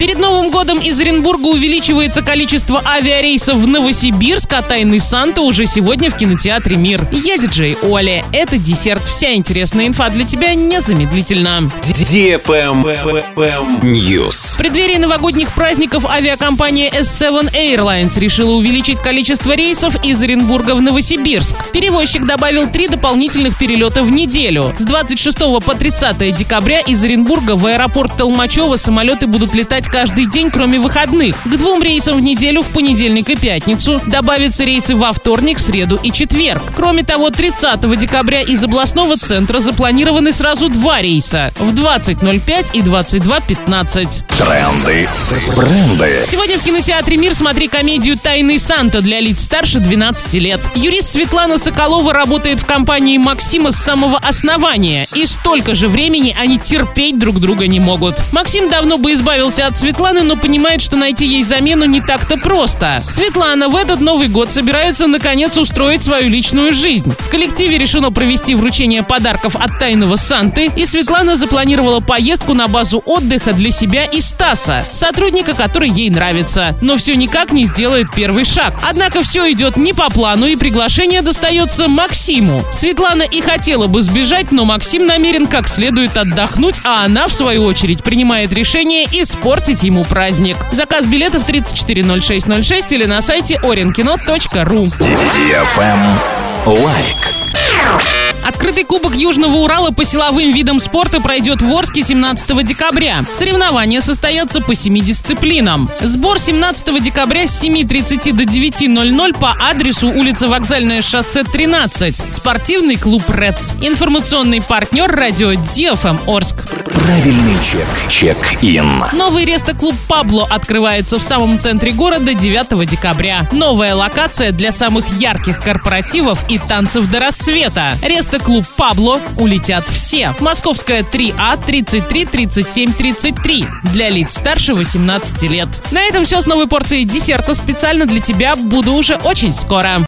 Перед Новым годом из Оренбурга увеличивается количество авиарейсов в Новосибирск, а «Тайный Санта» уже сегодня в кинотеатре «Мир». Я диджей Оля. Это десерт. Вся интересная инфа для тебя незамедлительно. News. В преддверии новогодних праздников авиакомпания S7 Airlines решила увеличить количество рейсов из Оренбурга в Новосибирск. Перевозчик добавил три дополнительных перелета в неделю. С 26 по 30 декабря из Оренбурга в аэропорт Толмачева самолеты будут летать каждый день, кроме выходных. К двум рейсам в неделю в понедельник и пятницу добавятся рейсы во вторник, среду и четверг. Кроме того, 30 декабря из областного центра запланированы сразу два рейса в 20.05 и 22.15. Тренды. Бренды. Сегодня в кинотеатре «Мир» смотри комедию «Тайный Санта» для лиц старше 12 лет. Юрист Светлана Соколова работает в компании Максима с самого основания. И столько же времени они терпеть друг друга не могут. Максим давно бы избавился от Светланы, но понимает, что найти ей замену не так-то просто. Светлана в этот Новый год собирается наконец устроить свою личную жизнь. В коллективе решено провести вручение подарков от тайного Санты, и Светлана запланировала поездку на базу отдыха для себя и Стаса, сотрудника, который ей нравится. Но все никак не сделает первый шаг. Однако все идет не по плану, и приглашение достается Максиму. Светлана и хотела бы сбежать, но Максим намерен как следует отдохнуть, а она, в свою очередь, принимает решение испортить ему праздник. Заказ билетов 340606 или на сайте orinkino.ru. Лайк. Открытый кубок Южного Урала по силовым видам спорта пройдет в Орске 17 декабря. Соревнования состоятся по семи дисциплинам. Сбор 17 декабря с 7.30 до 9.00 по адресу улица Вокзальное шоссе 13. Спортивный клуб «Рец». Информационный партнер радио DFM Орск. Правильный чек. Чек-ин. Новый рестоклуб «Пабло» открывается в самом центре города 9 декабря. Новая локация для самых ярких корпоративов и танцев до рассвета. Рестоклуб «Пабло» улетят все. Московская 3А 33 37 33 для лиц старше 18 лет. На этом все с новой порцией десерта специально для тебя. Буду уже очень скоро.